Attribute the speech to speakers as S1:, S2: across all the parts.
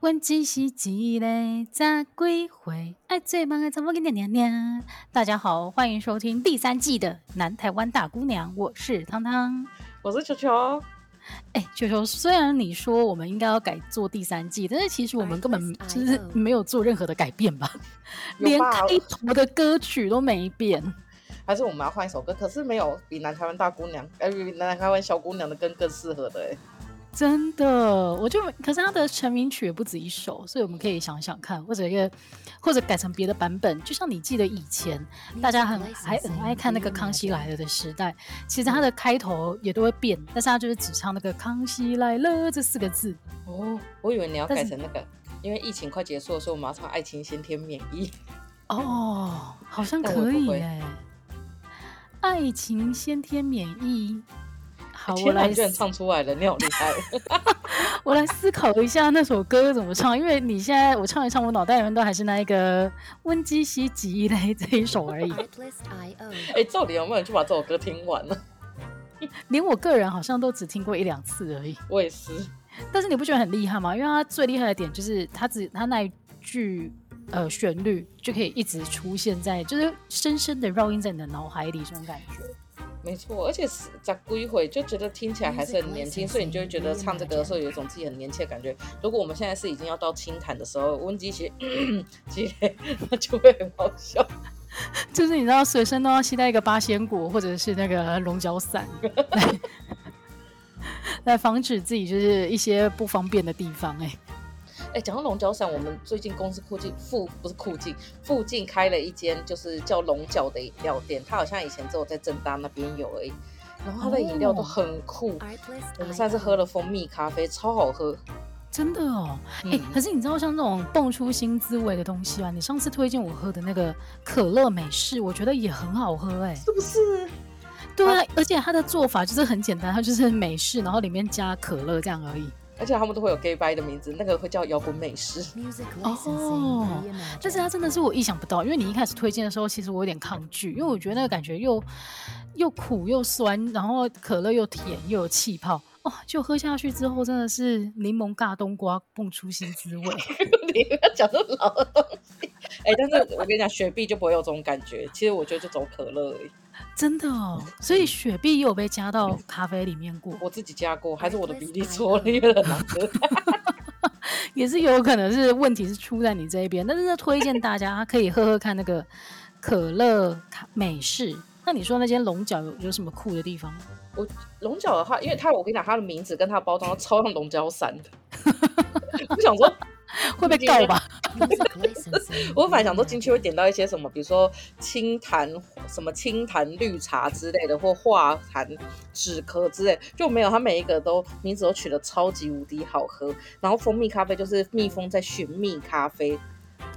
S1: 问只是一个十几回，爱做梦的查某囝娘娘。大家好，欢迎收听第三季的《南台湾大姑娘》，我是汤汤，
S2: 我是球球。
S1: 哎，球球，虽然你说我们应该要改做第三季，但是其实我们根本就是没有做任何的改变吧？连开头的歌曲都没变。
S2: 还是我们要换一首歌？可是没有比《南台湾大姑娘》呃，比《南台湾小姑娘》的更更适合的哎。
S1: 真的，我就可是他的成名曲也不止一首，所以我们可以想想看，或者一个或者改成别的版本。就像你记得以前大家很还很爱看那个《康熙来了》的时代，其实他的开头也都会变，但是他就是只唱那个“康熙来了”这四个字。
S2: 哦，我以为你要改成那个，因为疫情快结束的时候，我们要唱《爱情先天免疫》。
S1: 哦，好像 可以哎，《爱情先天免疫》。好，我来
S2: 居然唱出来了，你好厉害！
S1: 我来思考一下那首歌怎么唱，因为你现在我唱一唱，我脑袋里面都还是那一个温基西吉雷这一首而已。
S2: 哎，到底有没有人去把这首歌听完了？
S1: 连我个人好像都只听过一两次而已。
S2: 我也是，
S1: 但是你不觉得很厉害吗？因为他最厉害的点就是他只他那一句呃旋律就可以一直出现在，就是深深的烙印在你的脑海里，这种感觉。
S2: 没错，而且是在归回就觉得听起来还是很年轻，所以你就会觉得唱这个的时候有一种自己很年轻的感觉。如果我们现在是已经要到清谈的时候，温基鞋接那就会很好笑。
S1: 就是你知道随身都要携带一个八仙果或者是那个龙角散，来，来防止自己就是一些不方便的地方，欸。哎。
S2: 哎，讲到龙角散，我们最近公司附近附不是附近附近开了一间就是叫龙角的饮料店，它好像以前只有在正大那边有而已。然后它的饮料都很酷，哦、我们上次喝了蜂蜜咖啡，超好喝，
S1: 真的哦。哎、嗯，可是你知道像这种蹦出新滋味的东西啊，你上次推荐我喝的那个可乐美式，我觉得也很好喝，哎，
S2: 是不是？
S1: 对啊，而且它的做法就是很简单，它就是美式，然后里面加可乐这样而已。
S2: 而且他们都会有 gay bye 的名字，那个会叫摇滚美食
S1: 哦。但是它真的是我意想不到，因为你一开始推荐的时候，其实我有点抗拒，因为我觉得那个感觉又又苦又酸，然后可乐又甜又有气泡哦，就喝下去之后真的是柠檬尬冬瓜蹦出新滋味。
S2: 你要讲这么老的东西，哎、欸，但是我跟你讲，雪碧就不会有这种感觉。其实我觉得就走可乐而已。
S1: 真的哦，所以雪碧有被加到咖啡里面过？
S2: 我自己加过，还是我的比例错了，因为很难喝。
S1: 也是有可能是问题是出在你这一边，但是推荐大家可以喝喝看那个可乐美式。那你说那间龙角有有什么酷的地方？
S2: 我龙角的话，因为它我跟你讲，它的名字跟它的包装都超像龙角散的。我想说。
S1: 会被告吧？
S2: 我本来想说进去会点到一些什么，比如说清谈什么清谈绿茶之类的，或化痰止咳之类，就没有。它每一个都名字都取得超级无敌好喝。然后蜂蜜咖啡就是蜜蜂在寻蜜咖啡，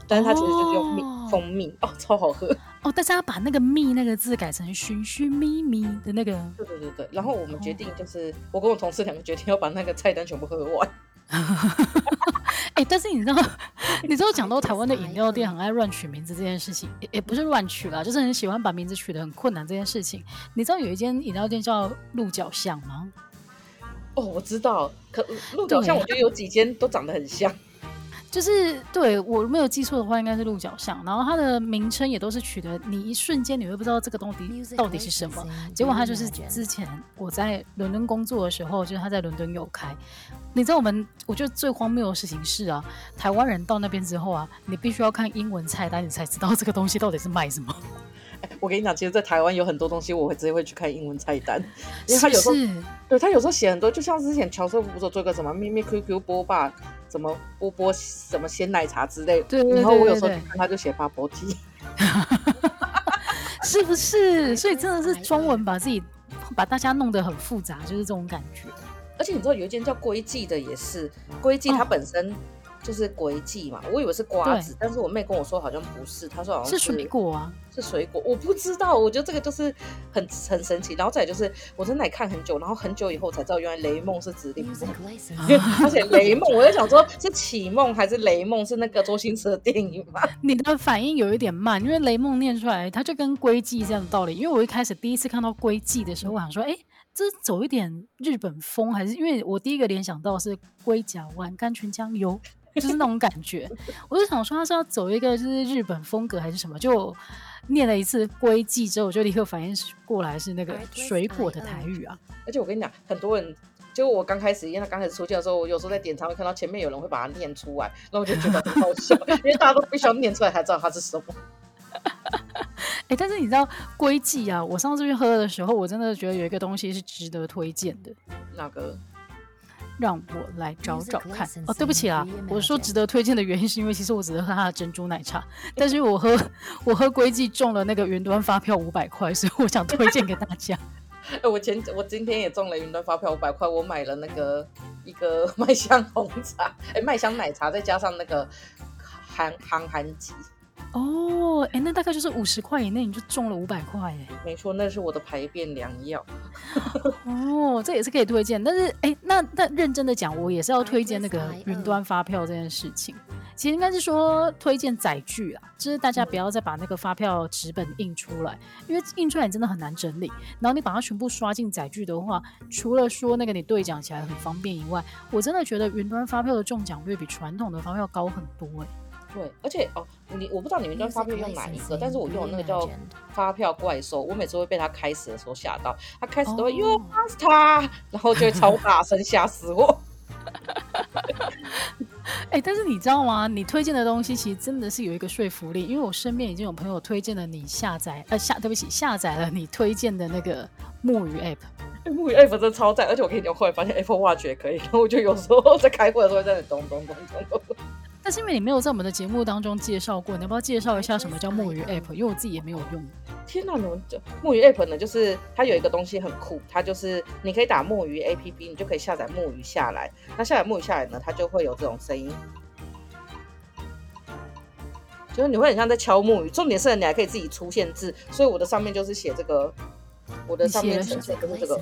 S2: 但是它其实就是用蜜蜂蜜哦，超好喝
S1: 哦。但是他把那个蜜那个字改成寻寻觅觅的那个，
S2: 对对对对。然后我们决定就是，我跟我同事两个决定要把那个菜单全部喝完。
S1: 哎、欸，但是你知道，你知道讲到台湾的饮料店很爱乱取名字这件事情，也、也、不是乱取啦，就是很喜欢把名字取得很困难这件事情。你知道有一间饮料店叫鹿角巷吗？
S2: 哦，我知道，可鹿角巷我觉得有几间都长得很像。
S1: 就是对我没有记错的话，应该是鹿角巷。然后它的名称也都是取的，你一瞬间你会不知道这个东西到底是什么。结果它就是之前我在伦敦工作的时候，就是他在伦敦有开。你知道我们我觉得最荒谬的事情是啊，台湾人到那边之后啊，你必须要看英文菜单，你才知道这个东西到底是卖什么。
S2: 我跟你讲，其实，在台湾有很多东西，我会直接会去看英文菜单，因为他有时候
S1: 是
S2: 对他有时候写很多，就像之前乔瑟夫不是做个什么咪咪 QQ 波霸，什么波波什么鲜奶茶之
S1: 类，对，
S2: 然后我有时候看他就写巴波鸡，
S1: 是不是？所以真的是中文把自己把大家弄得很复杂，就是这种感觉。
S2: 而且你知道有一间叫龟记的也是，龟记它本身。哦就是龟记嘛，我以为是瓜子，但是我妹跟我说好像不是，她说好像是，
S1: 是水果啊，
S2: 是水果，我不知道，我觉得这个就是很很神奇。然后再来就是我在那里看很久，然后很久以后才知道原来雷梦是指令梦，而且雷梦我在想说是启梦还是雷梦是那个周星驰的电影吗？
S1: 你的反应有一点慢，因为雷梦念出来它就跟龟记这样的道理。因为我一开始第一次看到龟记的时候，我想说，哎、欸。这是走一点日本风，还是因为我第一个联想到是龟甲湾、甘泉酱油？就是那种感觉。我就想说他是要走一个就是日本风格还是什么，就念了一次归记之后，我就立刻反应过来是那个水果的台语啊。
S2: 而且我跟你讲，很多人就我刚开始，因为他刚开始出现的时候，我有时候在点餐会看到前面有人会把它念出来，然后我就觉得很好笑，因为大家都必须要念出来才知道它是什么。
S1: 哎、欸，但是你知道龟记啊？我上次去喝的时候，我真的觉得有一个东西是值得推荐的。
S2: 哪个？
S1: 让我来找找看。哦，对不起啦，我说值得推荐的原因是因为其实我只能喝它的珍珠奶茶，但是我喝我喝龟记中了那个云端发票五百块，所以我想推荐给大家。
S2: 哎、欸，我前我今天也中了云端发票五百块，我买了那个一个麦香红茶，哎、欸，麦香奶茶再加上那个韩韩韩吉。
S1: 哦，哎，那大概就是五十块以内你就中了五百块，哎，
S2: 没错，那是我的排便良药。
S1: 哦，这也是可以推荐，但是哎，那那认真的讲，我也是要推荐那个云端发票这件事情。其实应该是说推荐载具啊，就是大家不要再把那个发票纸本印出来，因为印出来你真的很难整理。然后你把它全部刷进载具的话，除了说那个你兑奖起来很方便以外，我真的觉得云端发票的中奖率比传统的发票高很多，哎。
S2: 对，而且哦，你我不知道你们端发票用哪一个，但是我用那个叫发票怪兽，我每次会被他开始的时候吓到，他开始都会哟他，然后就会超大声吓死我。
S1: 哎、欸，但是你知道吗？你推荐的东西其实真的是有一个说服力，因为我身边已经有朋友推荐了你下载，呃下对不起下载了你推荐的那个木鱼 app，
S2: 木鱼 app 真的超赞，而且我跟你讲，后来发现 Apple Watch 也可以，然后我就有时候在开会的时候在那咚咚咚咚咚咚。
S1: 但是因为你没有在我们的节目当中介绍过，你要不要介绍一下什么叫墨鱼 App？因为我自己也没有用。
S2: 天哪，你们这木鱼 App 呢？就是它有一个东西很酷，它就是你可以打墨鱼 APP，你就可以下载墨鱼下来。那下载墨鱼下来呢，它就会有这种声音，就是你会很像在敲墨鱼。重点是你还可以自己出现字，所以我的上面就是写这个，我的上面写的就是这个。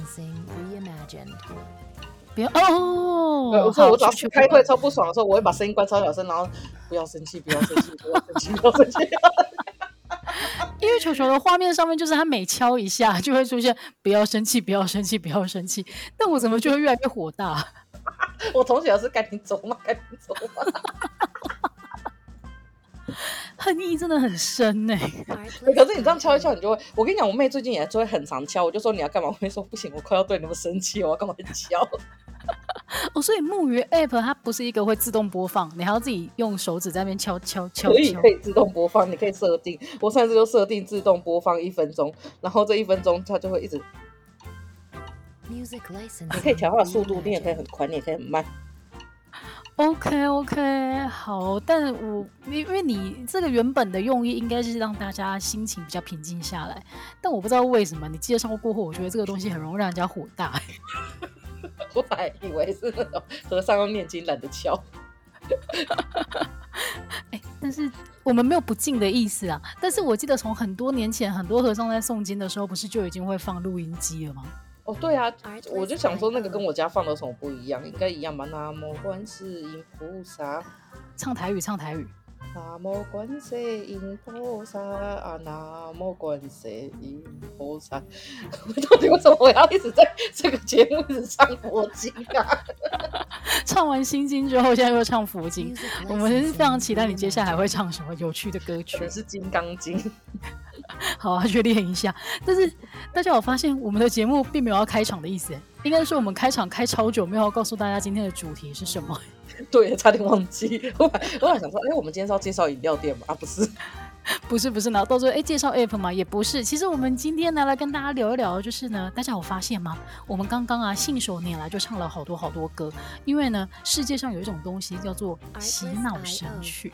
S1: 别哦，
S2: 对，我说我早上开会超不爽的时候，我会把声音关超小声，然后不要生气，不要生气，不要生气，不要生气。
S1: 因为球球的画面上面就是他每敲一下就会出现不要生气，不要生气，不要生气。但我怎么就会越来越火大？
S2: 我从小是赶紧走嘛，赶紧走嘛。
S1: 恨意真的很深呢、欸。
S2: 可是你这样敲一敲，你就会。我跟你讲，我妹最近也就会很常敲。我就说你要干嘛？我妹说不行，我快要对你们生气，我要干嘛敲？
S1: 哦，所以木鱼 App 它不是一个会自动播放，你还要自己用手指在那边敲敲敲。
S2: 可以可以自动播放，你可以设定。我上次就设定自动播放一分钟，然后这一分钟它就会一直。Music license。你可以调它的速度，你也可以很快，你也可以很慢。
S1: OK OK，好，但我因为你这个原本的用意应该是让大家心情比较平静下来，但我不知道为什么你介绍过后，我觉得这个东西很容易让人家火大。
S2: 我还以为是那种和尚要念经懒得敲。
S1: 哎，但是我们没有不敬的意思啊。但是我记得从很多年前，很多和尚在诵经的时候，不是就已经会放录音机了吗？
S2: 哦，对啊，我就想说那个跟我家放的什么不一样，应该一样吧？南无观世音菩萨，
S1: 唱台语，唱台语。
S2: 南无观世音菩萨啊，南无观世音菩萨。到底为什么我要一直在这个节目一直唱佛经啊？
S1: 唱完心经之后，现在又唱佛经。我们是非常期待你接下来会唱什么有趣的歌曲。
S2: 是《金刚经》。
S1: 好啊，去练一下。但是大家有发现，我们的节目并没有要开场的意思，应该是我们开场开超久，没有要告诉大家今天的主题是什么。
S2: 对，差点忘记。我本我还想说，哎、欸，我们今天是要介绍饮料店吗？啊，不是，
S1: 不是，不是。然后到时候，哎、欸，介绍 app 嘛？也不是。其实我们今天呢，来跟大家聊一聊，就是呢，大家有发现吗？我们刚刚啊，信手拈来就唱了好多好多歌，因为呢，世界上有一种东西叫做洗脑神曲，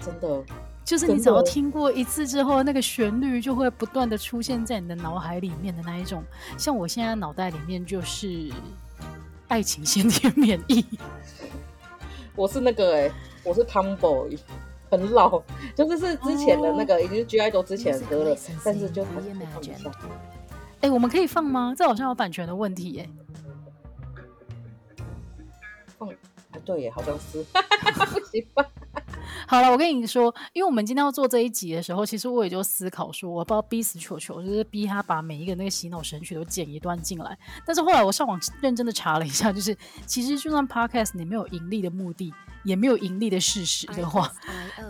S2: 真的。
S1: 就是你只要听过一次之后，那个旋律就会不断的出现在你的脑海里面的那一种。像我现在脑袋里面就是《爱情先天免疫》，
S2: 我是那个哎、欸，我是 Tomboy，很老，就是是之前的那个，已经是 G I 都之前的歌了，但是就还是放一下。
S1: 哎、欸，我们可以放吗？这好像有版权的问题耶、欸。
S2: 放，对耶，好像是，不行吧？
S1: 好了，我跟你说，因为我们今天要做这一集的时候，其实我也就思考说，我不知道逼死球球，就是逼他把每一个那个洗脑神曲都剪一段进来。但是后来我上网认真的查了一下，就是其实就算 Podcast 你没有盈利的目的，也没有盈利的事实的话，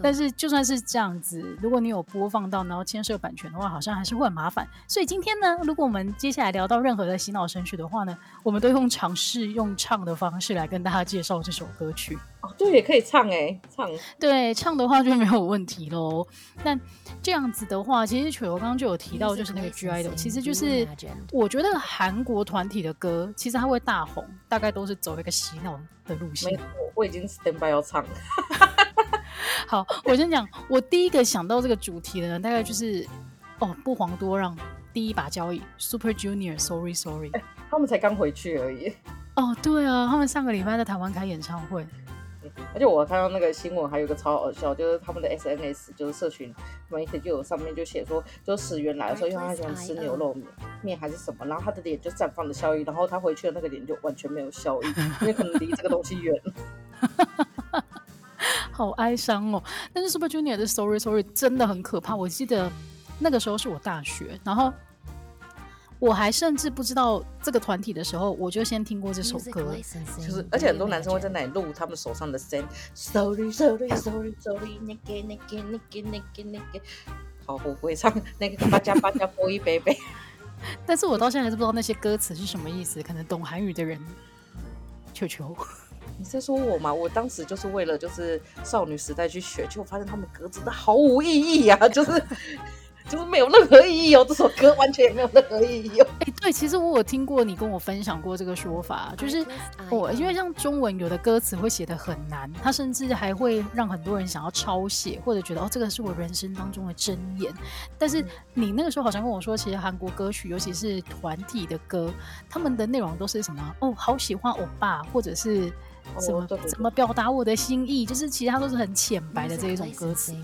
S1: 但是就算是这样子，如果你有播放到，然后牵涉版权的话，好像还是会很麻烦。所以今天呢，如果我们接下来聊到任何的洗脑神曲的话呢，我们都用尝试用唱的方式来跟大家介绍这首歌曲。
S2: 哦，对，也可以唱哎，唱。
S1: 对，唱的话就没有问题喽。但这样子的话，其实曲我刚刚就有提到，就是那个 (G)I-DLE，其实就是我觉得韩国团体的歌，其实它会大红，大概都是走一个洗脑的路线。我，
S2: 我已经 stand by 要唱。
S1: 好，我先讲，我第一个想到这个主题的呢，大概就是哦，不遑多让，第一把交椅 Super Junior Sorry Sorry，
S2: 欸，他们才刚回去而已。
S1: 哦，对啊，他们上个礼拜在台湾开演唱会。
S2: 而且我看到那个新闻，还有一个超好笑，就是他们的 SNS，就是社群媒体就有上面就写说，就始源来的时候，因为他喜欢吃牛肉面面还是什么，然后他的脸就绽放着笑意，然后他回去的那个脸就完全没有笑意，因为可能离这个东西远。
S1: 好哀伤哦！但是 Super Junior 的 Sorry Sorry 真的很可怕，我记得那个时候是我大学，然后。我还甚至不知道这个团体的时候，我就先听过这首歌，
S2: 就是而且很多男生会在那里录他们手上的声，sorry sorry sorry sorry，那个那个那个那个那个，好，我不会唱那个八加八加波一杯杯，
S1: 但是我到现在还是不知道那些歌词是什么意思，可能懂韩语的人，求求，
S2: 你在说我吗？我当时就是为了就是少女时代去学，结果发现他们歌真的毫无意义呀、啊，就是。就是没有任何意义哦，这首歌完全也没有任何意义哦。
S1: 哎、欸，对，其实我有听过你跟我分享过这个说法，就是我因为像中文有的歌词会写的很难，它甚至还会让很多人想要抄写，或者觉得哦，这个是我人生当中的箴言。但是你那个时候好像跟我说，其实韩国歌曲，尤其是团体的歌，他们的内容都是什么？哦，好喜欢欧巴，或者是。什么怎么表达我的心意？就是其他都是很浅白的这一种歌词。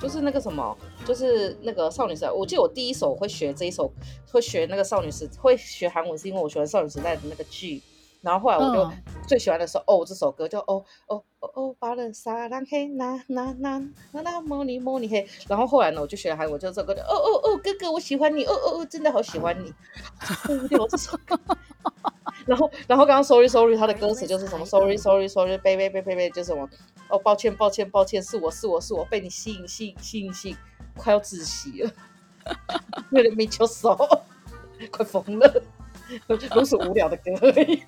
S2: 就是那个什么，就是那个少女时代。我记得我第一首会学这一首，会学那个少女时，会学韩文是因为我喜欢少女时代的那个剧。然后后来我就最喜欢的是哦这首歌，叫哦哦哦哦巴勒沙拉嘿那那那那那摩尼摩尼嘿。然后后来呢，我就学了韩文，就这首歌的哦哦哦哥哥我喜欢你，哦哦哦真的好喜欢你。我这首歌。然后，然后刚刚 sorry sorry，他的歌词就是什么 sorry sorry sorry，baby baby baby，就是什么哦，抱歉抱歉抱歉，是我是我是我被你吸引吸引吸引吸引，快要窒息了，为 了没球手，快疯了，都是无聊的歌而已。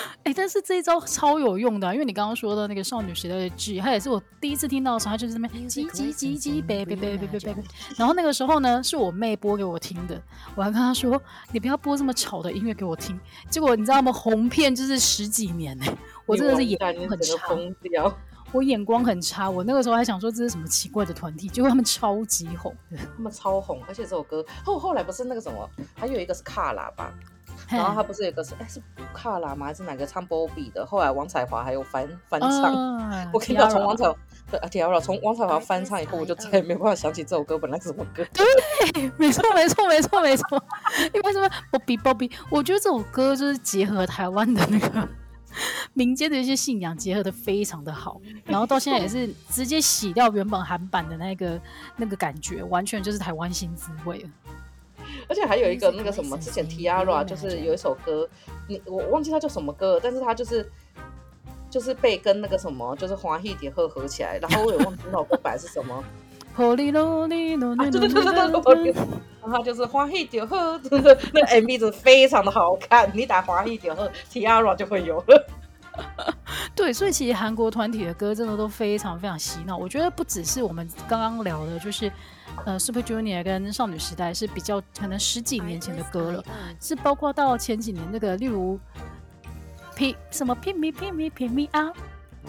S1: 哎，但是这一招超有用的，啊，因为你刚刚说的那个少女时代的剧，它也是我第一次听到的时候，它就是这边叽叽叽叽，baby baby baby baby。然后那个时候呢，是我妹播给我听的，我还跟她说，你不要播这么吵的音乐给我听。结果你知道吗？红片就是十几年呢，我真的是眼光很差，我眼光很差。我那个时候还想说这是什么奇怪的团体，结果他们超级红，
S2: 他们超红，而且这首歌后后来不是那个什么，还有一个是卡拉吧。然后他不是有个是哎是卡拉吗？还是哪个唱波比的？后来王彩华还有翻翻唱。Uh, 我跟你讲，从王彩对啊，T-ara 从王彩华翻唱以后，我就再也没办法想起这首歌本来是什么歌。
S1: 对，没错没错没错没错。因为什么？波比波比，我觉得这首歌就是结合台湾的那个民间的一些信仰，结合的非常的好。然后到现在也是直接洗掉原本韩版的那个那个感觉，完全就是台湾新滋味了。
S2: 而且还有一个那个什么，之前 T-ara 就是有一首歌，你我忘记它叫什么歌，但是它就是就是被跟那个什么，就是华裔点合合起来，然后我也忘记那首歌版是什么。对对对对对，然后就是华裔点合，真 的那个 MV 真的非常的好看，你打华裔点合 T-ara 就会有了。
S1: 对，所以其实韩国团体的歌真的都非常非常洗脑。我觉得不只是我们刚刚聊的，就是。呃，Super Junior 跟少女时代是比较可能十几年前的歌了，是包括到前几年那个，例如 P 什么 Pick Me Pick Me Pick Me Up，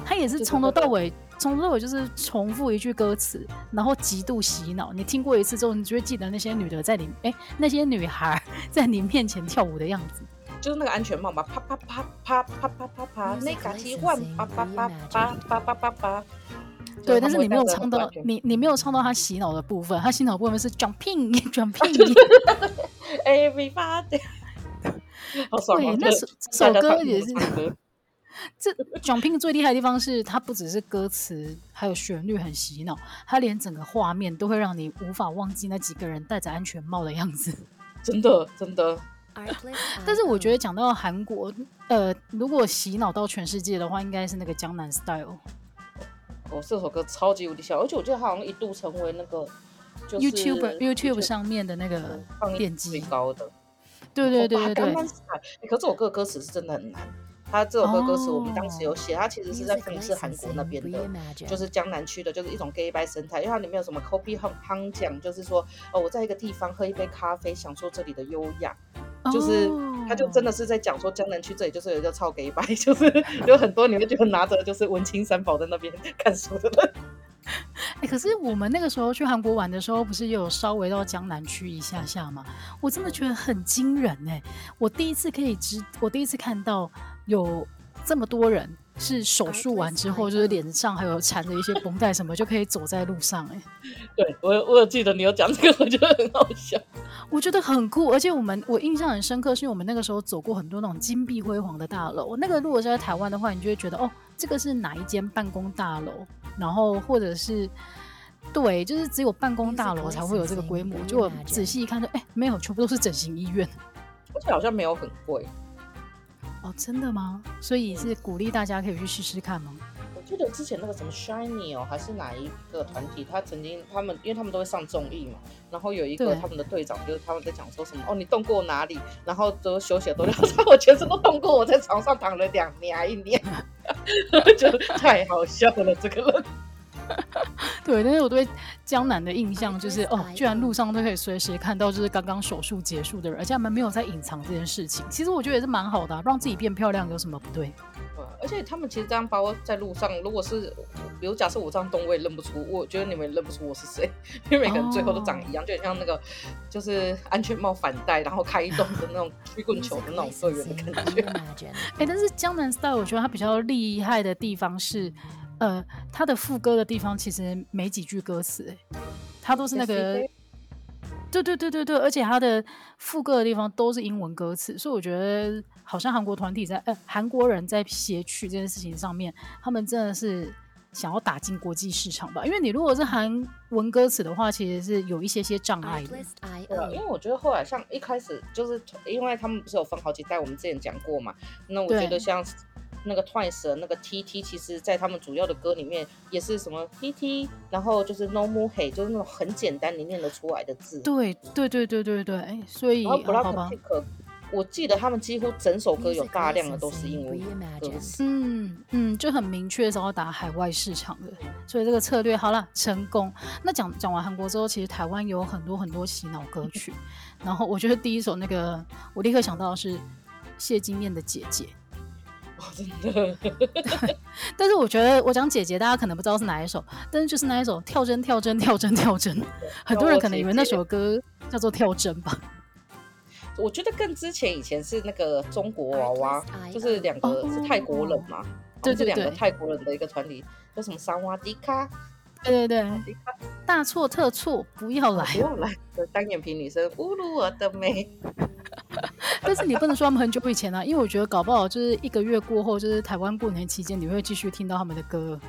S1: 他也是从头到尾，从头到尾就是重复一句歌词，然后极度洗脑。你听过一次之后，你就会记得那些女的在你哎，那些女孩 在你面前跳舞的样子，
S2: 就是那个安全帽嘛，啪啪啪啪啪啪啪啪，那个奇万，啪啪啪啪啪啪啪啪。
S1: 对，但是你没有唱到你，你没有唱到他洗脑的部分。他洗脑部分是 jumping jumping。
S2: Everybody，好爽啊！
S1: 对，那首这首歌也是，这 Jumping 最厉害的地方是，它不只是歌词，还有旋律很洗脑，它连整个画面都会让你无法忘记那几个人戴着安全帽的样子。
S2: 真的，真的。
S1: 但是我觉得讲到韩国，呃，如果洗脑到全世界的话，应该是那个江南 Style。
S2: 哦，这首歌超级无敌小，而且我记得它好像一度成为那个、就是、
S1: YouTube YouTube 上面的那个点击
S2: 最高的。
S1: 对对对对对。
S2: 可是这首歌的歌词是真的很难。他这首歌歌词我们当时有写，他其实是在讽刺韩国那边的，就是江南区的，就是一种 gay bye 生态。因为它里面有什么 copy 夯夯讲，就是说哦，我在一个地方喝一杯咖啡，享受这里的优雅。就是他就真的是在讲说江南区这里就是有一个超给白 就是有很多你会觉得拿着就是文青三宝在那边看书的人。
S1: 哎、欸，可是我们那个时候去韩国玩的时候，不是也有稍微到江南区一下下吗？我真的觉得很惊人哎、欸！我第一次可以知，我第一次看到。有这么多人是手术完之后，就是脸上还有缠着一些绷带什么，就可以走在路上哎、欸。
S2: 对，我我有记得你有讲这个，我觉得很好笑。
S1: 我觉得很酷，而且我们我印象很深刻，是因为我们那个时候走过很多那种金碧辉煌的大楼。那个如果是在台湾的话，你就会觉得哦，这个是哪一间办公大楼？然后或者是对，就是只有办公大楼才会有这个规模。就我仔细一看，就哎，没有，全部都是整形医院，
S2: 而且好像没有很贵。
S1: 哦，真的吗？所以是鼓励大家可以去试试看吗？
S2: 我记得之前那个什么 Shiny 哦，还是哪一个团体，他曾经他们，因为他们都会上综艺嘛，然后有一个他们的队长，就是他们在讲说什么哦，你动过哪里？然后都休息了多久？我全身都动过，我在床上躺了两年一年，就太好笑了，这个人。
S1: 对，但是我对江南的印象就是，哦，居然路上都可以随时看到，就是刚刚手术结束的人，而且他们没有在隐藏这件事情。其实我觉得也是蛮好的，啊，让自己变漂亮有什么不对？
S2: 而且他们其实这样包在路上，如果是比如假设我这样动，我也认不出，我觉得你们认不出我是谁，因为每个人最后都长一样，哦，就很像那个就是安全帽反戴，然后开动的那种 曲棍球的那种队员的感觉。
S1: 哎，欸，但是江南 style 我觉得它比较厉害的地方是。呃，他的副歌的地方其实没几句歌词，哎，他都是那个，对对对对对，而且他的副歌的地方都是英文歌词，所以我觉得好像韩国团体在呃韩国人在写曲这件事情上面，他们真的是想要打进国际市场吧？因为你如果是韩文歌词的话，其实是有一些些障碍的。
S2: 对，因为我觉得后来像一开始就是因为他们不是有分好几代，我们之前讲过嘛，那我觉得像。那个 Twice 的那个 T T，其实在他们主要的歌里面也是什么 T T，然后就是 No More Hey，就是那种很简单你念得出来的字。
S1: 对对对对对对，所以然后
S2: Blackpink，我记得他们几乎整首歌有大量的都是英文歌词。
S1: 嗯嗯，就很明确是要打海外市场的，所以这个策略好了成功。那讲讲完韩国之后，其实台湾有很多很多洗脑歌曲，然后我觉得第一首那个我立刻想到的是谢金燕的姐姐。
S2: 真的，
S1: 但是我觉得我讲姐姐，大家可能不知道是哪一首，但是就是那一首跳针跳针跳针跳针，很多人可能以为那首歌叫做跳针吧。
S2: 我觉得更之前以前是那个中国娃娃，就是两个是泰国人嘛，对对对，两个泰国人的一个团体叫什么萨瓦迪卡，
S1: 对对对，大错特错，不要来，不
S2: 要来。单眼皮女生，侮辱我的美。
S1: 但是你不能说他们很久以前啊，因为我觉得搞不好就是一个月过后，就是台湾过年期间，你会继续听到他们的歌。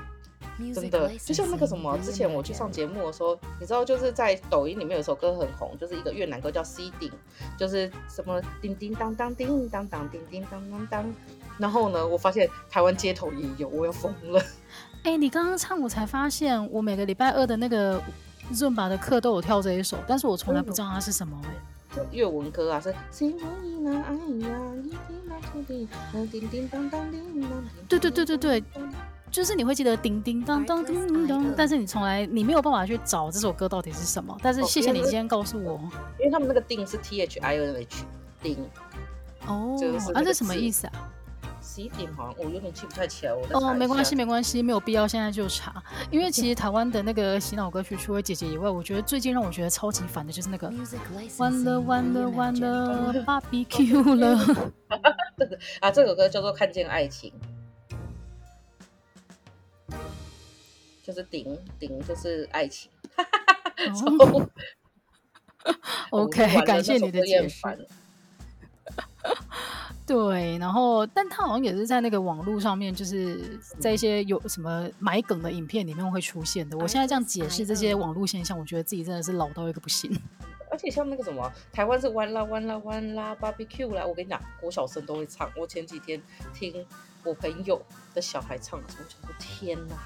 S2: 真的，就像那个什么，之前我去上节目的时候，你知道就是在抖音里面有一首歌很红，就是一个越南歌叫《C 顶》，就是什么叮叮当当叮当当叮叮当当当。然后呢，我发现台湾街头也有，我要疯了。
S1: 哎、欸，你刚刚唱，我才发现我每个礼拜二的那个 Zumba 的课都有跳这一首，但是我从来不知道它是什么哎、欸。
S2: 粤文歌啊，是。
S1: 对对对对对，就是你会记得叮叮当当叮叮当，但是你从来你没有办法去找这首歌到底是什么。但是谢谢你今天告诉我，
S2: 因为他们那个叮是 T H I N H 叮。
S1: 哦，啊，这什么意思啊？
S2: 十一点好像我有点记不太起来，我
S1: 哦，没关系没关系，没有必要现在就查，因为其实台湾的那个洗脑歌曲，除了姐姐以外，我觉得最近让我觉得超级烦的就是那个完了完了完了，BBQ 了。
S2: 啊，这首歌叫做《看见爱情》，就是顶顶就是爱情。
S1: 哦、OK，感谢你的解释。对，然后但他好像也是在那个网络上面，就是在一些有什么买梗的影片里面会出现的。我现在这样解释这些网络现象，我觉得自己真的是老到一个不行。
S2: 而且像那个什么，台湾是弯啦弯啦弯啦 barbecue 啦，我跟你讲，郭小生都会唱。我前几天听我朋友的小孩唱的时候，我想说天哪！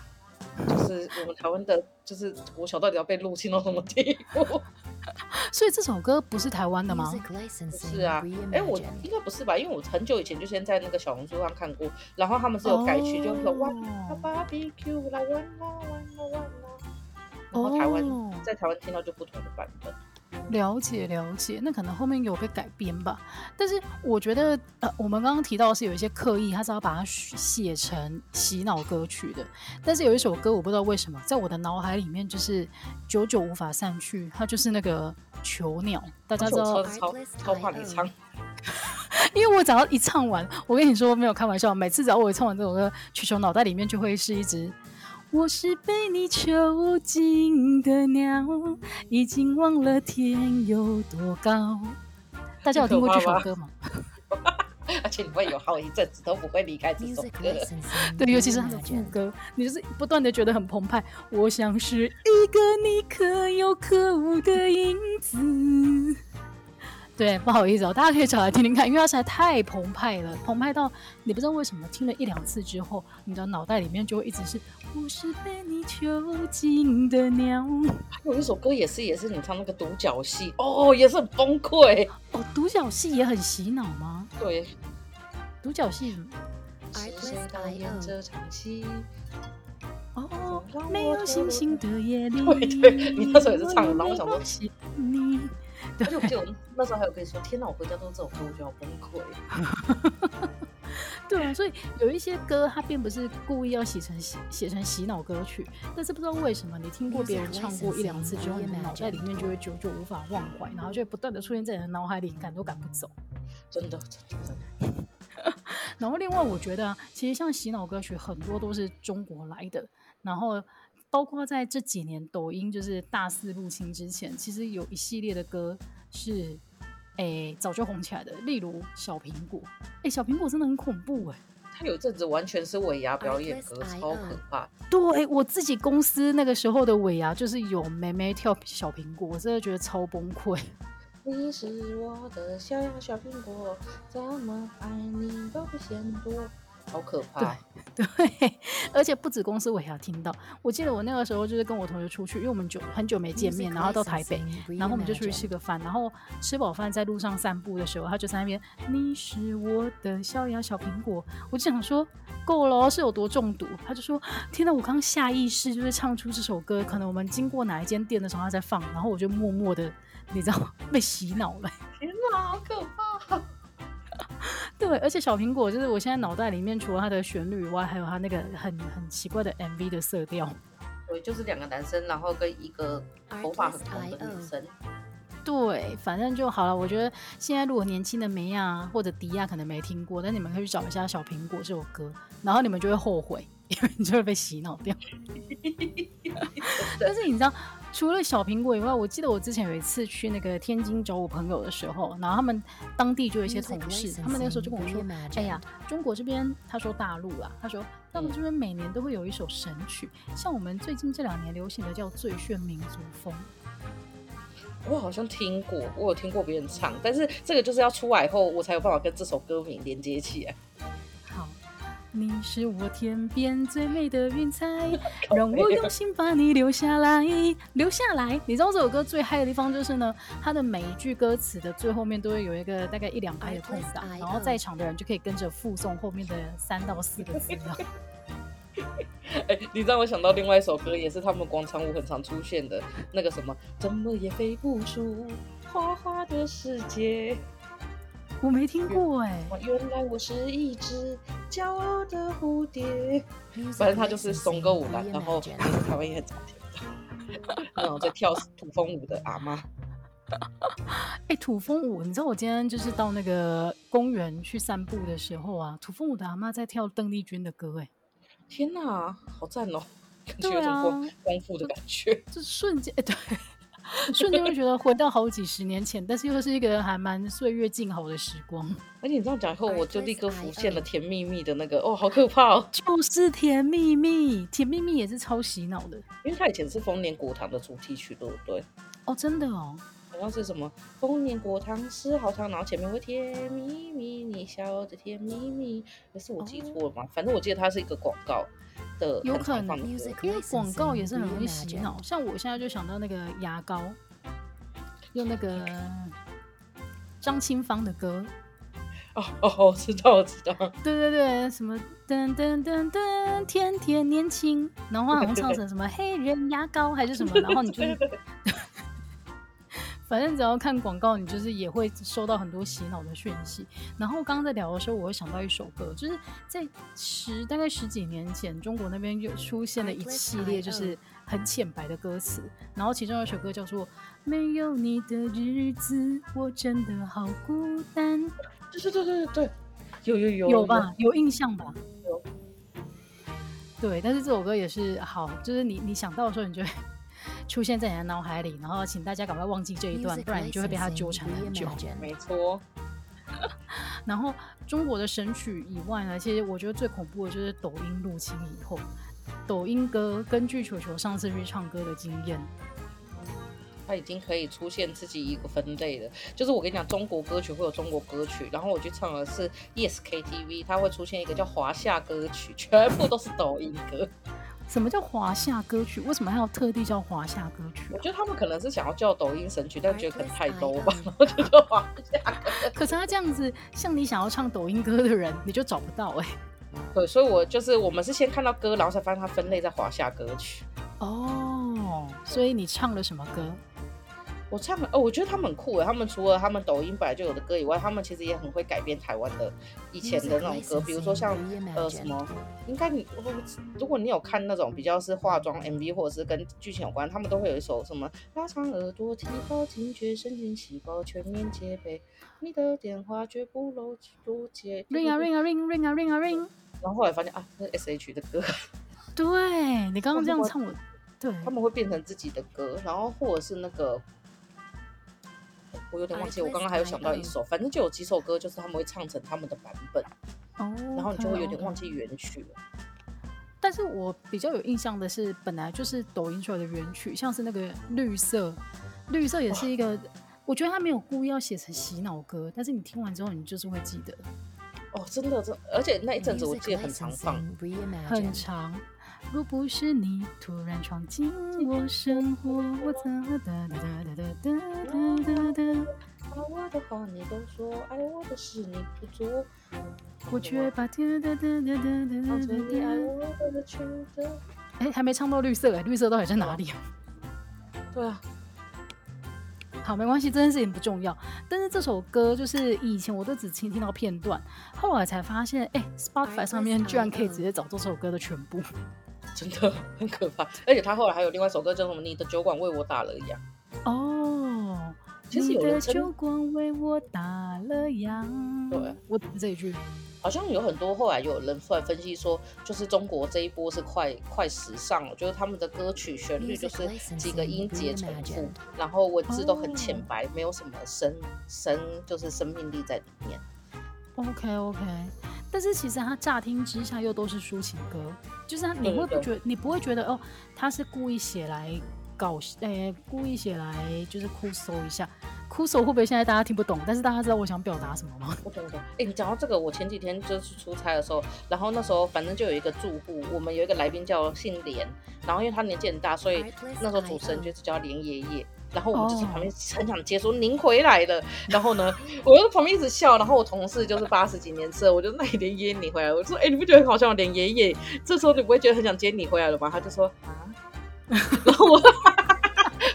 S2: 就是我们台湾的，就是国小到底要被入侵到什么地步？
S1: 所以这首歌不是台湾的吗？
S2: 不是啊，哎、欸，我应该不是吧？因为我很久以前就先在那个小红书上看过，然后他们是有改曲，oh. 就是说哇，barbecue 啦，哇啦哇啦哇啦，然后台湾、oh. 在台湾听到就不同的版本。
S1: 了解了解，那可能后面有被改编吧。但是我觉得，呃，我们刚刚提到的是有一些刻意，他是要把它写成洗脑歌曲的。但是有一首歌，我不知道为什么，在我的脑海里面就是久久无法散去。它就是那个囚鸟，大家知道？
S2: 超超怕你唱，
S1: 因为我只要一唱完，我跟你说没有开玩笑，每次只要我一唱完这首歌，球球脑袋里面就会是一只。我是被你囚禁的鸟，已经忘了天有多高。大家有听过这首歌吗？
S2: 而且你会有好一阵子都不会离开这首歌。
S1: 对，尤其是它的副歌，你就是不断的觉得很澎湃。我像是一个你可有可无的影子。对，不好意思哦，大家可以找来听听看，因为它实在太澎湃了，澎湃到你不知道为什么，听了一两次之后，你的脑袋里面就会一直是“我是被你囚禁的鸟”。
S2: 还有一首歌也是，也是你唱那个独角戏哦，也是很崩溃
S1: 哦。独角戏也很洗脑吗？
S2: 对，
S1: 独角戏。
S2: 是谁导演这场戏？
S1: 哦，没有星星的夜里。
S2: 对对，你那时候也是唱的，然后我想说
S1: 你。
S2: 而且我记得我那时候还有跟你说，天哪，我回家都这首歌，我就要崩溃。
S1: 对啊，所以有一些歌，它并不是故意要写成写写成洗脑歌曲，但是不知道为什么，你听过别人唱过一两次之后，你的脑袋里面就会久久无法忘怀，然后就会不断的出现在你的脑海里，赶都赶不走。
S2: 真的，真的，真的。
S1: 然后另外，我觉得啊，其实像洗脑歌曲很多都是中国来的，然后。包括在这几年抖音就是大肆入侵之前，其实有一系列的歌是，诶早就红起来的，例如小苹果。诶小苹果真的很恐怖诶，
S2: 他有阵子完全是尾牙表演歌，超可怕。
S1: 对，我自己公司那个时候的尾牙，就是有妹妹跳小苹果，我真的觉得超崩溃。
S2: 你是我的小呀小苹果，怎么爱你都不嫌多。好可怕！
S1: 对，对，而且不止公司，我也要听到。我记得我那个时候就是跟我同学出去，因为我们久很久没见面，然后到台北，然后我们就出去吃个饭，然后吃饱饭在路上散步的时候，他就在那边。你是我的小呀小苹果，我就想说够了，是有多中毒？他就说天哪，我刚下意识就是唱出这首歌，可能我们经过哪一间店的时候他在放，然后我就默默的，你知道 被洗脑了。
S2: 天哪，好可怕！
S1: 对，而且小苹果就是我现在脑袋里面除了它的旋律以外，还有它那个很很奇怪的 MV 的色调。
S2: 对，就是两个男生，然后跟一个头发很长的女生。
S1: 对，反正就好了。我觉得现在如果年轻的梅亚或者迪亚可能没听过，但你们可以去找一下小苹果这首歌，然后你们就会后悔，因为你就会被洗脑掉。但是你知道？除了小苹果以外，我记得我之前有一次去那个天津找我朋友的时候，然后他们当地就有一些同事，他们那个时候就跟我说：“哎呀，中国这边，他说大陆啊，他说大陆这边每年都会有一首神曲，像我们最近这两年流行的叫《最炫民族风》。”
S2: 我好像听过，我有听过别人唱，但是这个就是要出来后，我才有办法跟这首歌名连接起来。
S1: 你是我天边最美的云彩，让我用心把你留下来，留下来。你知道这首歌最嗨的地方就是呢，它的每一句歌词的最后面都会有一个大概一两拍的空档，然后在场的人就可以跟着附送后面的三到四个字。
S2: 哎，你让我想到另外一首歌，也是他们广场舞很常出现的那个什么，怎么也飞不出花花的世界。
S1: 我没听过哎、欸，
S2: 原来我是一只骄傲的蝴蝶。反正他就是松歌舞男，然后台湾也很常听到，然后在跳土风舞的阿妈。
S1: 哎、欸，土风舞，你知道我今天就是到那个公园去散步的时候啊，土风舞的阿妈在跳邓丽君的歌、欸，哎，
S2: 天哪，好赞哦，感觉有种丰丰富的感觉，
S1: 就，就瞬间，哎、欸，对。瞬间会觉得回到好几十年前，但是又是一个还蛮岁月静好的时光。
S2: 而且你这样讲以后，我就立刻浮现了《甜蜜蜜》的那个，哦，好可怕哦！
S1: 就是《甜蜜蜜》，《甜蜜蜜》也是超洗脑的，
S2: 因为它以前是丰年果糖的主题曲，对不对？
S1: 哦，真的哦。
S2: 好像是什么丰年果糖是好糖，然后前面会甜蜜蜜，你笑的甜蜜蜜，可是我记错了吗？Oh. 反正我记得它是一个广告的，
S1: 有可能，因为广告也是很容易洗脑。像我现在就想到那个牙膏，用那个 张清芳的歌。
S2: 哦哦哦，知道我知道。
S1: 对对对，什么噔噔噔噔，天天年轻，然后好像唱成什么黑人牙膏还是什么，然后你就。反正只要看广告，你就是也会收到很多洗脑的讯息。然后刚刚在聊的时候，我会想到一首歌，就是在十大概十几年前，中国那边就出现了一系列就是很浅白的歌词。然后其中有一首歌叫做《没有你的日子，我真的好孤单》。
S2: 对对对对对，有有有
S1: 有吧？有印象吧？
S2: 有。
S1: 对，但是这首歌也是好，就是你你想到的时候，你就会。出现在你的脑海里，然后请大家赶快忘记这一段，不然你就会被他纠缠很久。
S2: 没错。
S1: 然后中国的神曲以外呢，其实我觉得最恐怖的就是抖音入侵以后，抖音歌根据球球上次去唱歌的经验，
S2: 他已经可以出现自己一个分类了。就是我跟你讲，中国歌曲会有中国歌曲，然后我去唱的是 Yes KTV，它会出现一个叫华夏歌曲，全部都是抖音歌。
S1: 什么叫华夏歌曲？为什么还要特地叫华夏歌曲？
S2: 我觉得他们可能是想要叫抖音神曲，但觉得可能太多吧，然后就叫华夏歌。
S1: 可是他这样子，像你想要唱抖音歌的人，你就找不到哎、欸。
S2: 对，所以我就是我们是先看到歌，然后才发现它分类在华夏歌曲。
S1: 哦，所以你唱了什么歌？
S2: 我唱哦，我觉得他们很酷诶。他们除了他们抖音本来就有的歌以外，他们其实也很会改编台湾的以前的那种歌，比如说像呃什么，应该你如果你有看那种比较是化妆 MV 或者是跟剧情有关，他们都会有一首什么拉长耳朵提高警觉神经细胞全面戒备，你的电话绝不漏接。
S1: Ring 啊 ring 啊 ring ring 啊 ring 啊 ring。
S2: 然后后来发现啊，那是 SH 的歌。
S1: 对，你刚刚这样唱我，对，
S2: 他们会变成自己的歌，然后或者是那个。我有点忘记，我刚刚还有想到一首，反正就有几首歌，就是他们会唱成他们的版本，oh, 然后你就会有点忘记原曲了。
S1: 但是我比较有印象的是，本来就是抖音出来的原曲，像是那个绿色，绿色也是一个，哦、我觉得他没有故意要写成洗脑歌，但是你听完之后，你就是会记得。
S2: 哦，真的，这而且那一阵子我记得很常放，
S1: 很长。若不是你突然闯进我生活，我怎么哒哒哒哒哒哒哒哒哒？爱我的话你都说，爱我的事你不做，我却把哒哒哒哒哒哒哒哒哒哒。哎，还没唱到绿色哎，绿色到底在哪里？啊。
S2: 对啊
S1: 好，没关系，这件事情不重要。但是这首歌就是以前我都只听听到片段，后来才发现，哎，Spotify 上面居然可以直接找这首歌的全部。
S2: 真的很可怕，而且他后来还有另外一首歌叫什么？你的酒馆为我打了烊。
S1: 哦，其实有你的酒馆为我打了烊。
S2: 对，
S1: 我这一句
S2: 好像有很多后来有人出来分析说，就是中国这一波是快快时尚了，就是他们的歌曲旋律就是几个音节重复，然后文字都很浅白，哦、没有什么生生就是生命力在里面。
S1: OK OK。但是其实他乍听之下又都是抒情歌，就是他你会不觉你不会觉得哦，他是故意写来搞，呃、欸，故意写来就是哭搜一下，哭搜会不会现在大家听不懂？但是大家知道我想表达什么吗？
S2: 我懂懂。哎、欸，你讲到这个，我前几天就是出差的时候，然后那时候反正就有一个住户，我们有一个来宾叫姓连，然后因为他年纪很大，所以那时候主持人就是叫连爷爷。然后我们就在旁边很想接说您回来了，然后呢，我就在旁边一直笑。然后我同事就是八十几年次，我就那连爷爷你回来，我说哎，你不觉得很好笑吗？连爷爷，这时候你不会觉得很想接你回来了吗？他就说啊，然后我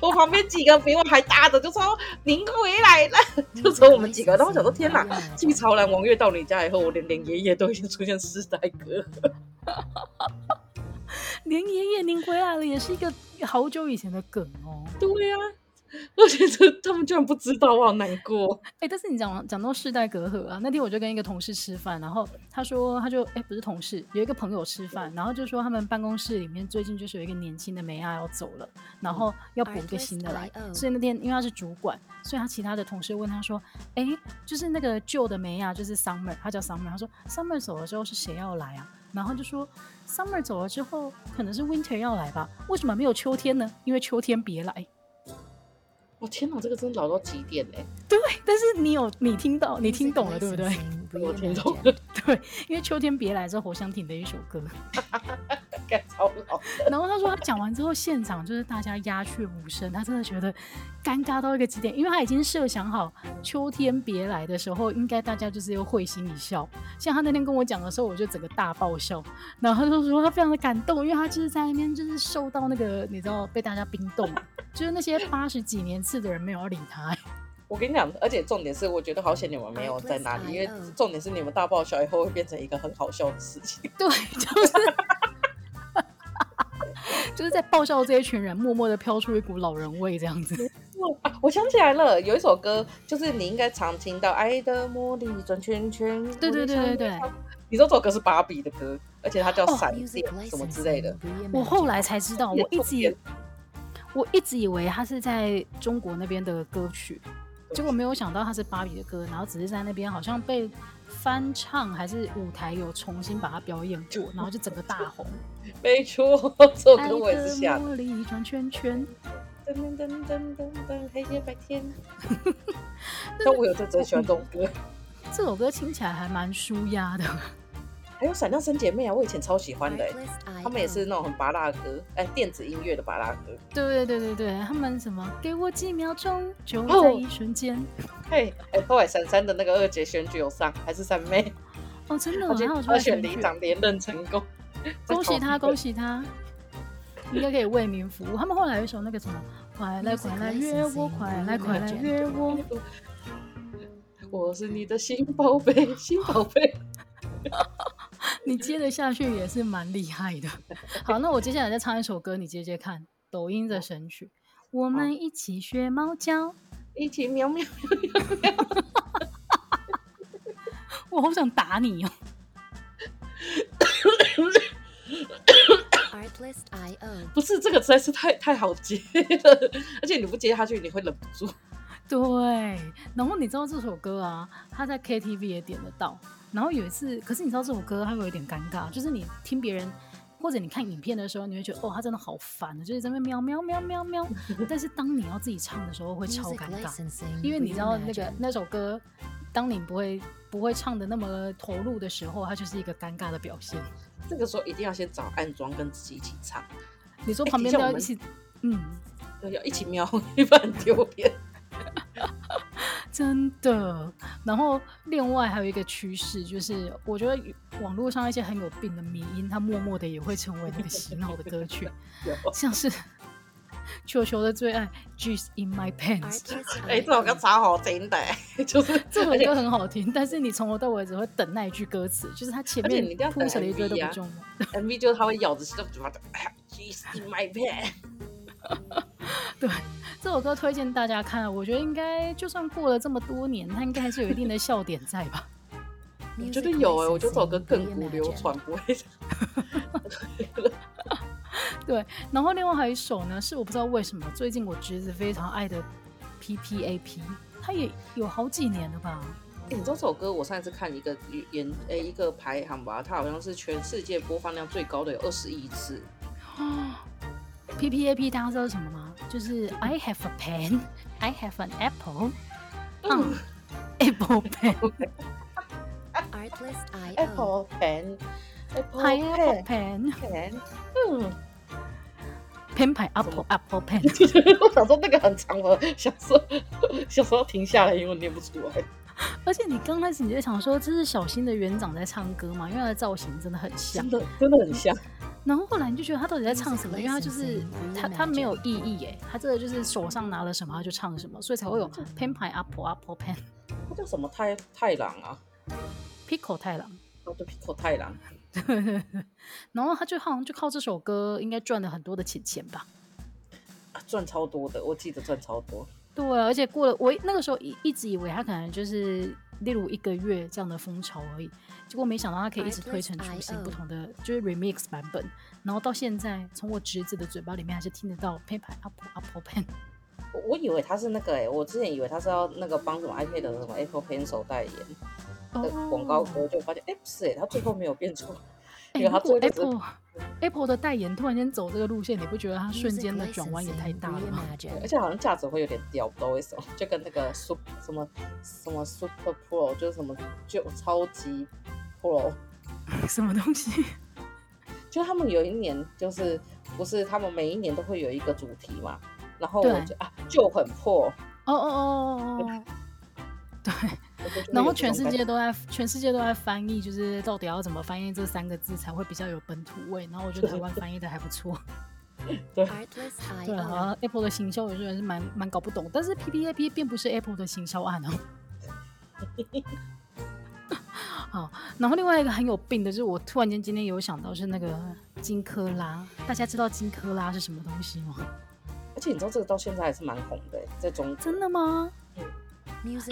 S2: 我旁边几个比我还大的就说您回来了，就说我们几个。然后我想说天哪，继曹兰王月到你家以后，我连连爷爷都已经出现世代歌。
S1: 连爷爷您回来了，也是一个好久以前的梗哦。
S2: 对呀、啊。我觉得他们居然不知道，我好难过。
S1: 哎、欸，但是你讲讲到世代隔阂啊，那天我就跟一个同事吃饭，然后他说他就哎、欸、不是同事，有一个朋友吃饭，然后就说他们办公室里面最近就是有一个年轻的梅亚要走了，然后要补一个新的来，所以那天因为他是主管，所以他其他的同事问他说，哎、欸，就是那个旧的梅亚，就是 Summer，他叫 Summer，他说 Summer 走了之后是谁要来啊？然后就说 Summer 走了之后可能是 Winter 要来吧？为什么没有秋天呢？因为秋天别来。
S2: 我、哦、天哪，这个真的老到极点哎！
S1: 对，但是你有你听到，你听懂了，对不对？
S2: 我听懂了。
S1: 对，因为秋天别来，是侯湘婷的一首歌。
S2: 超老。
S1: 然后他说他讲完之后，现场就是大家鸦雀无声，他真的觉得尴尬到一个极点，因为他已经设想好秋天别来的时候，应该大家就是又会心一笑。像他那天跟我讲的时候，我就整个大爆笑。然后他就说他非常的感动，因为他就是在那边就是受到那个你知道被大家冰冻，就是那些八十几年次的人没有要理他。
S2: 我跟你讲，而且重点是，我觉得好险你们没有在那里，因为重点是你们大爆笑以后会变成一个很好笑的事情。
S1: 对，就是 就是在爆笑这一群人，默默的飘出一股老人味，这样子。
S2: 啊，我想起来了，有一首歌，就是你应该常听到《爱的魔力转圈圈》。
S1: 对对对对对，
S2: 你说这首歌是芭比的歌，而且它叫《闪电》什么之类的。
S1: 我后来才知道，我一直以我一直以为它是在中国那边的歌曲。结果没有想到他是芭比的歌，然后只是在那边好像被翻唱，还是舞台有重新把它表演过，然后就整个大红。
S2: 没错，这首歌我也是想。爱的魔力转圈圈，噔噔噔噔噔噔，黑夜白天。但我有在最喜欢这种歌。
S1: 这首歌听起来还蛮舒压的。
S2: 还有闪亮三姐妹啊，我以前超喜欢的，他们也是那种很芭乐歌，哎，电子音乐的拔辣歌。
S1: 对对对对对，他们什么？给我几秒钟，就在一瞬间。
S2: 嘿，哎，后来闪闪的那个二姐选举有上，还是三妹？
S1: 哦，真的，
S2: 我选里长连任成功，
S1: 恭喜他，恭喜他，应该可以为民服务。他们后来有一首那个什么，快来快来约我，快来快来约我，
S2: 我是你的新宝贝，新宝贝。
S1: 你接得下去也是蛮厉害的。好，那我接下来再唱一首歌，你接接看。抖音的神曲，我们一起学猫叫，
S2: 一起喵喵喵喵喵。
S1: 我好想打你哦。
S2: 不是这个实在是太太好接了，而且你不接下去你会忍不住。
S1: 对，然后你知道这首歌啊，他在 KTV 也点得到。然后有一次，可是你知道这首歌它会有一点尴尬，就是你听别人或者你看影片的时候，你会觉得哦，他真的好烦，就是在那边喵喵喵喵喵。但是当你要自己唱的时候，会超尴尬，因为你知道那个那首歌，当你不会不会唱的那么投入的时候，它就是一个尴尬的表现。
S2: 这个时候一定要先找暗装跟自己一起唱。
S1: 你说旁边都要一起，嗯，
S2: 要一起喵，一般很丢脸。
S1: 真的，然后另外还有一个趋势，就是我觉得网络上一些很有病的迷音，它默默的也会成为那个洗脑的歌曲，像是球球的最爱《Juice in My Pants》。
S2: 哎、欸，这首歌超好听的，就是
S1: 这首歌很好听，但是你从头到尾只会等那一句歌词，就是它前面铺成的一堆都不重要。
S2: MV 就是他会咬着舌头，哎呀，Juice in My Pants。
S1: 对。这首歌推荐大家看，我觉得应该就算过了这么多年，它应该还是有一定的笑点在吧？
S2: 我觉得有哎、欸，我觉得这首歌亘古流传，不会。
S1: 对，然后另外还有一首呢，是我不知道为什么最近我侄子非常爱的 P P A P，它也有好几年了吧？
S2: 欸、你知道这首歌？我上一次看一个演诶、欸、一个排行吧，它好像是全世界播放量最高的有二十亿次。
S1: P P A P 大家知道是什么吗？就是 I have a pen, I have an apple, 嗯，apple pen,
S2: apple pen,
S1: apple pen, pen，嗯，pen 牌 apple apple pen。
S2: 我想说那个很长了，想说想说停下来，因为我念不出来。
S1: 而且你刚开始你就想说这是小新的园长在唱歌嘛？因为他的造型真的很像，
S2: 真的真的很像。
S1: 然后后来你就觉得他到底在唱什么？因为他就是他他没有意义哎，他这个就是手上拿了什么他就唱什么，所以才会有 pen 牌 apple apple pen。
S2: 他叫什么太太郎啊
S1: ？Pico 太郎。
S2: 哦，对，Pico 太郎。
S1: 然后他就好像就靠这首歌应该赚了很多的钱钱吧？
S2: 赚超多的，我记得赚超多。
S1: 对，而且过了我那个时候一一直以为他可能就是例如一个月这样的风潮而已，结果没想到他可以一直推陈出新，不同的就是 remix 版本，然后到现在从我侄子的嘴巴里面还是听得到 Paper Apple Apple Pen。
S2: 我以为他是那个哎、欸，我之前以为他是要那个帮什么 iPad 的什么 Apple Pencil 代言的广告歌，就发现哎不是哎、欸，他最后没有变出。
S1: 哎，如果 Apple Apple 的代言突然间走这个路线，你不觉得它瞬间的转弯也太大了吗？
S2: 而且好像价值会有点掉，不知道为什么，就跟那个 Super 什么什么 Super Pro 就是什么就超级 Pro
S1: 什么东西？
S2: 就他们有一年就是不是他们每一年都会有一个主题嘛，然后我就啊就很破
S1: 哦哦哦哦，对。然后全世界都在全世界都在翻译，就是到底要怎么翻译这三个字才会比较有本土味。然后我觉得台湾翻译的还不错。
S2: 对，
S1: 对啊，Apple 的行销有些人是蛮蛮搞不懂，但是 PPAP 并不是 Apple 的行销案哦。好，然后另外一个很有病的就是，我突然间今天有想到是那个金科拉，大家知道金科拉是什么东西吗？
S2: 而且你知道这个到现在还是蛮红的，在中国。
S1: 真的吗？嗯。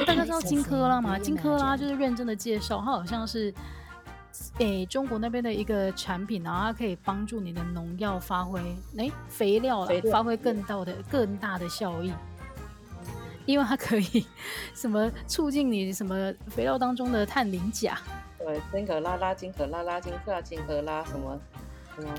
S1: 大家知道金科拉吗？金科拉就是认真的介绍，它好像是诶、欸、中国那边的一个产品，然后它可以帮助你的农药发挥，哎、欸、肥料了，发挥更大的更大的效益，因为它可以什么促进你什么肥料当中的碳磷钾。
S2: 对，金科拉拉，金科拉拉，金克拉金科拉什么什么？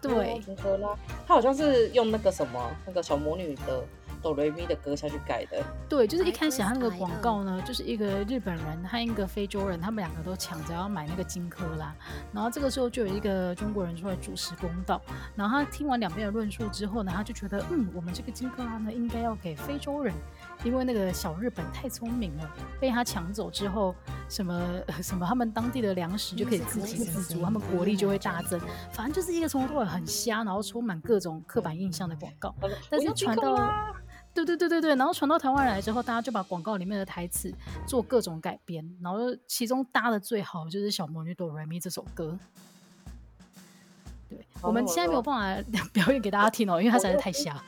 S1: 对，
S2: 金科拉，它好像是用那个什么那个小魔女的。哆瑞咪的歌下去改的，
S1: 对，就是一开始他那个广告呢，就是一个日本人和一个非洲人，他们两个都抢着要买那个金科拉，然后这个时候就有一个中国人出来主持公道，然后他听完两边的论述之后呢，他就觉得，嗯，我们这个金科拉呢应该要给非洲人，因为那个小日本太聪明了，被他抢走之后，什么什么他们当地的粮食就可以自给自足，他们国力就会大增，反正就是一个从头到尾很瞎，然后充满各种刻板印象的广告，但是传到。对对对对对，然后传到台湾来之后，大家就把广告里面的台词做各种改编，然后其中搭的最好就是《小魔女哆瑞咪》这首歌。对，我们现在没有办法 表演给大家听哦，因为它实在是太瞎。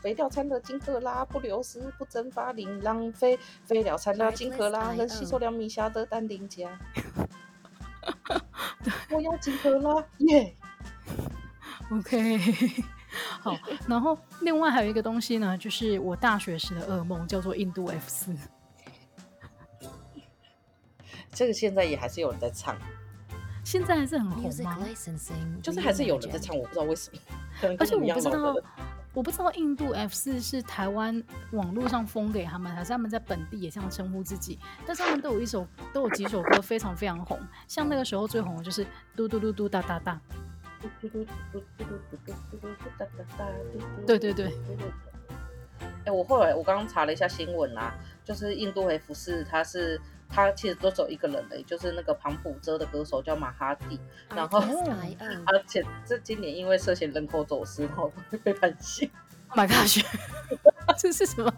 S2: 肥料掺了金克拉，不流失，不蒸发，零浪费。肥料掺了金克拉，能吸收两米下的氮磷钾。我要金克拉，耶、
S1: yeah! OK。好，然后另外还有一个东西呢，就是我大学时的噩梦，叫做印度 F 四。
S2: 这个现在也还是有人在唱，
S1: 现在还是很红吗？
S2: 就是还是有人在唱，我不知道为什么。
S1: 而且我不知道，我不知道印度 F 四是台湾网络上封给他们，还是他们在本地也这样称呼自己？但是他们都有一首，都有几首歌非常非常红，像那个时候最红的就是嘟嘟嘟嘟哒哒哒。对对对，
S2: 哎，我后来我刚刚查了一下新闻啊，就是印度 F 四，他是他其实都只有一个人的，就是那个庞普遮的歌手叫马哈蒂，然后而且这今年因为涉嫌人口走私，然后被判刑。
S1: 马大学，这是什么？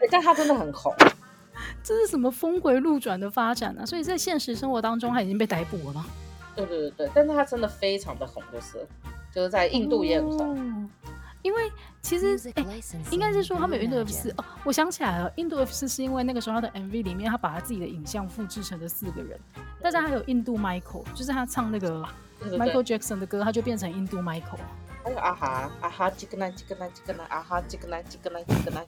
S2: 哎，但他真的很红，
S1: 这是什么峰回路转的发展呢？所以在现实生活当中，他已经被逮捕了吗？
S2: 对对对对，但是他真的非常的红，就是就是在印度也很红。哦、
S1: 因为其实哎，应该是说他们有印度 F 四哦，我想起来了，印度 F 四是因为那个时候他的 MV 里面他把他自己的影像复制成了四个人，大家还有印度 Michael，就是他唱那个 Michael Jackson 的歌，他就变成印度 Michael。
S2: 还有啊哈啊哈，这个呢这个呢这个呢啊哈，这个呢这个呢这个男。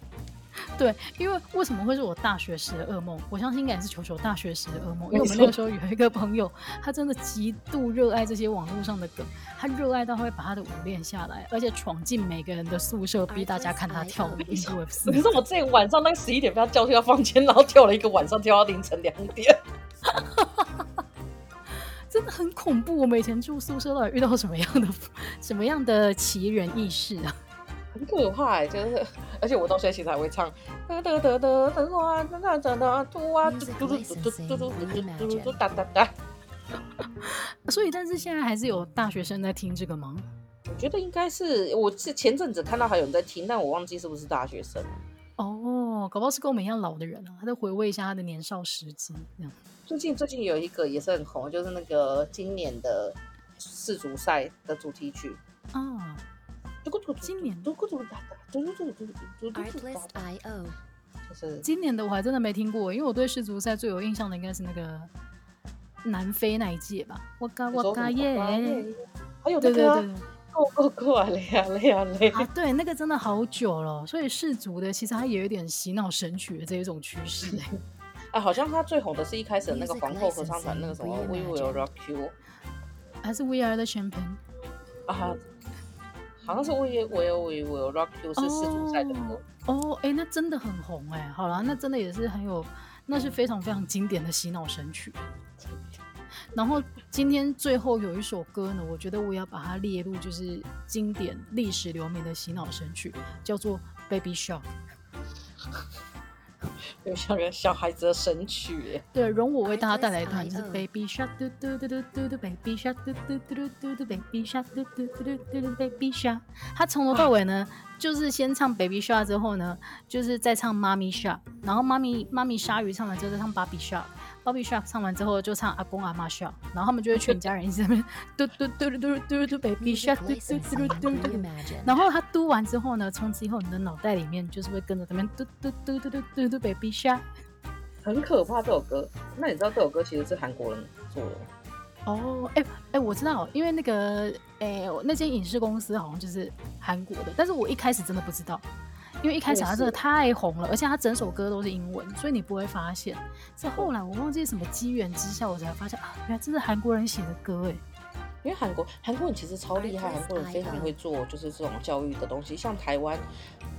S1: 对，因为为什么会是我大学时的噩梦？我相信应该也是球球大学时的噩梦，因为我们那个时候有一个朋友，他真的极度热爱这些网络上的梗，他热爱到会把他的舞练下来，而且闯进每个人的宿舍，逼大家看他跳舞。
S2: 你说我这晚上那个十一点被他叫去他房间，然后跳了一个晚上，跳到凌晨两点，
S1: 真的很恐怖。我们以前住宿舍到底遇到什么样的什么样的奇人异事啊？
S2: 很可怕哎，就是，而且我到现在其实还会唱，哒哒哒哒哒哒哒哒哒嘟啊嘟嘟嘟嘟嘟嘟嘟嘟嘟嘟哒哒哒。
S1: 所以，但是现在还是有大学生在听这个吗？
S2: 我觉得应该是，我是前阵子看到还有人在听，但我忘记是不是大学生。
S1: 哦，搞不好是跟我们一样老的人啊，他在回味一下他的年少时光。
S2: 最近最近有一个也是很红，就是那个今年的世足赛的主题曲啊。嘟嘟嘟，
S1: 今年
S2: 嘟嘟嘟
S3: ，I
S2: P S
S1: 今年的我还真的没听过，因为我对世足赛最有印象的应该是那个南非那一届吧。我嘎我嘎耶，
S2: 还有
S1: 对对，
S2: 够够够啊累啊累啊累
S1: 啊！对，那个真的好久了，所以世足的其实它也有点洗脑神曲的这一种趋势。
S2: 哎，好像它最红的是一开始那个皇后合唱团那个什么 We Will Rock You，
S1: 还是 We Are the Champion
S2: 啊。好像是我也我也我也我 Rock You 是世足赛的歌。
S1: 哦，哎，那真的很红哎。好了，那真的也是很有，那是非常非常经典的洗脑神曲。然后今天最后有一首歌呢，我觉得我要把它列入就是经典历史留名的洗脑神曲，叫做《Baby Shark》。
S2: 有像个小孩子的神曲耶，
S1: 对，容我为大家带来一段，就是 Baby Shark 嘟嘟嘟嘟嘟嘟，Baby Shark 嘟嘟嘟嘟嘟嘟，Baby Shark 嘟嘟嘟嘟嘟嘟，Baby Shark。他从头到尾呢，就是先唱 Baby Shark 之后呢，就是再唱 Mommy Shark，然后妈咪妈咪鲨鱼唱完之后再唱 Baby Shark。Baby Shark 唱完之后就唱阿公阿妈 Shark，然后他们就会全家人一直在那边 嘟嘟嘟嘟嘟嘟嘟 Baby Shark 嘟嘟嘟嘟嘟，然后他嘟完之后呢，从此以后你的脑袋里面就是会跟着他们嘟嘟嘟嘟嘟嘟嘟 Baby Shark，
S2: 很可怕这首歌。那你知道这首歌其实是韩国人做的？
S1: 哦，哎哎，我知道，因为那个哎那间影视公司好像就是韩国的，但是我一开始真的不知道。因为一开始他真的太红了，而且他整首歌都是英文，所以你不会发现。是后来我忘记什么机缘之下，我才发现啊，原来这是韩国人写的歌哎。
S2: 因为韩国韩国人其实超厉害，韩国人非常会做就是这种教育的东西。像台湾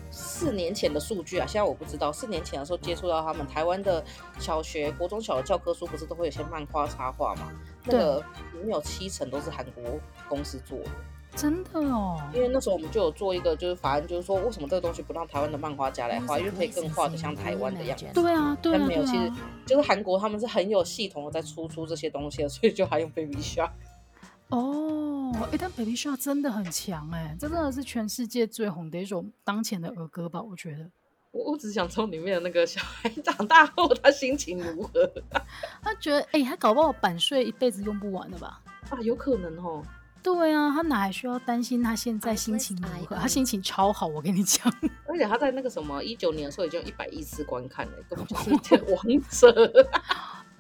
S2: 四年前的数据啊，现在我不知道。四年前的时候接触到他们，台湾的小学、国中小的教科书不是都会有些漫画插画嘛？那个里面有七成都是韩国公司做的。
S1: 真的哦，
S2: 因为那时候我们就有做一个就是法案，就是说为什么这个东西不让台湾的漫画家来画，因为可以更画的像台湾的样子。
S1: 对啊，对啊。
S2: 但没有，其实就是韩国他们是很有系统的在输出这些东西的，所以就还用 Baby Shark。
S1: 哦，哎，但 Baby Shark 真的很强哎，这真的是全世界最红的一首当前的儿歌吧？我觉得。
S2: 我我只想从里面的那个小孩长大后他心情如何？
S1: 他觉得哎，他搞不好版税一辈子用不完了吧？
S2: 啊，有可能哦。
S1: 对啊，他哪还需要担心他现在心情如何？他心情超好，我跟你讲。
S2: 而且他在那个什么一九年的时候已经有一百亿次观看了，根本就是王者。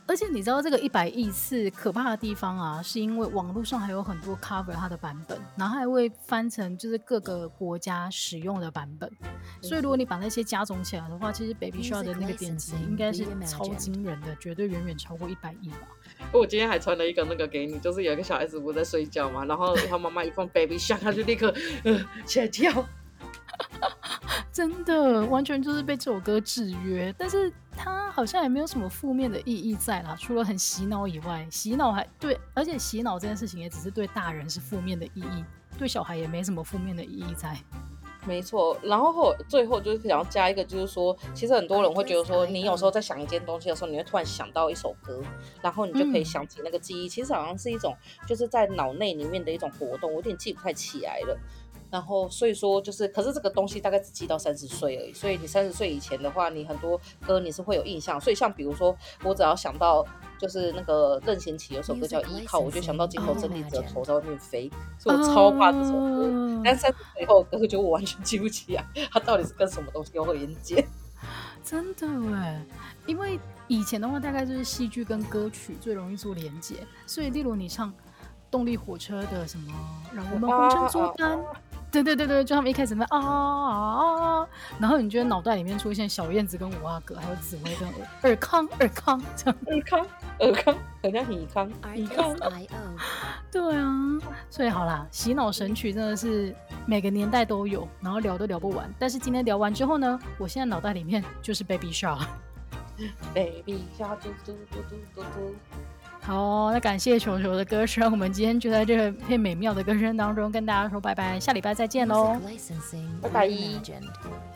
S1: 而且你知道这个一百亿次可怕的地方啊，是因为网络上还有很多 cover 它的版本，然后还会翻成就是各个国家使用的版本。所以如果你把那些加总起来的话，其实 Baby Shark 的那个点击应该是超惊人的，绝对远远超过一百亿吧。
S2: 我今天还传了一个那个给你，就是有一个小孩子不在睡觉嘛，然后他妈妈一放 Baby Shark，他就立刻呃起来跳。
S1: 真的完全就是被这首歌制约，但是它好像也没有什么负面的意义在啦，除了很洗脑以外，洗脑还对，而且洗脑这件事情也只是对大人是负面的意义，对小孩也没什么负面的意义在。
S2: 没错，然后后最后就是想要加一个，就是说，其实很多人会觉得说，你有时候在想一件东西的时候，你会突然想到一首歌，然后你就可以想起那个记忆，嗯、其实好像是一种就是在脑内里面的一种活动，我有点记不太起来了。然后所以说就是，可是这个东西大概只记到三十岁而已。所以你三十岁以前的话，你很多歌你是会有印象。所以像比如说，我只要想到就是那个任贤齐有首歌叫《依靠》，我就想到镜头真理子的头在外面飞，所以我超怕这首歌。但三十岁以后歌就我完全记不起来，它到底是跟什么东西有连接？
S1: 真的哎，因为以前的话大概就是戏剧跟歌曲最容易做连接，所以例如你唱动力火车的什么让我们红尘作伴。对对对对，就他们一开始那啊啊啊，然后你觉得脑袋里面出现小燕子跟五阿哥，还有紫薇跟尔康尔康这样，尔康尔康，人家尔康尔康，对啊，所以好啦，洗脑神曲真的是每个年代都有，然后聊都聊不完。但是今天聊完之后呢，我现在脑袋里面就是 Baby Shark，Baby Shark 嘟嘟嘟嘟嘟嘟。好，那感谢球球的歌声，我们今天就在这片美妙的歌声当中跟大家说拜拜，下礼拜再见喽，拜拜。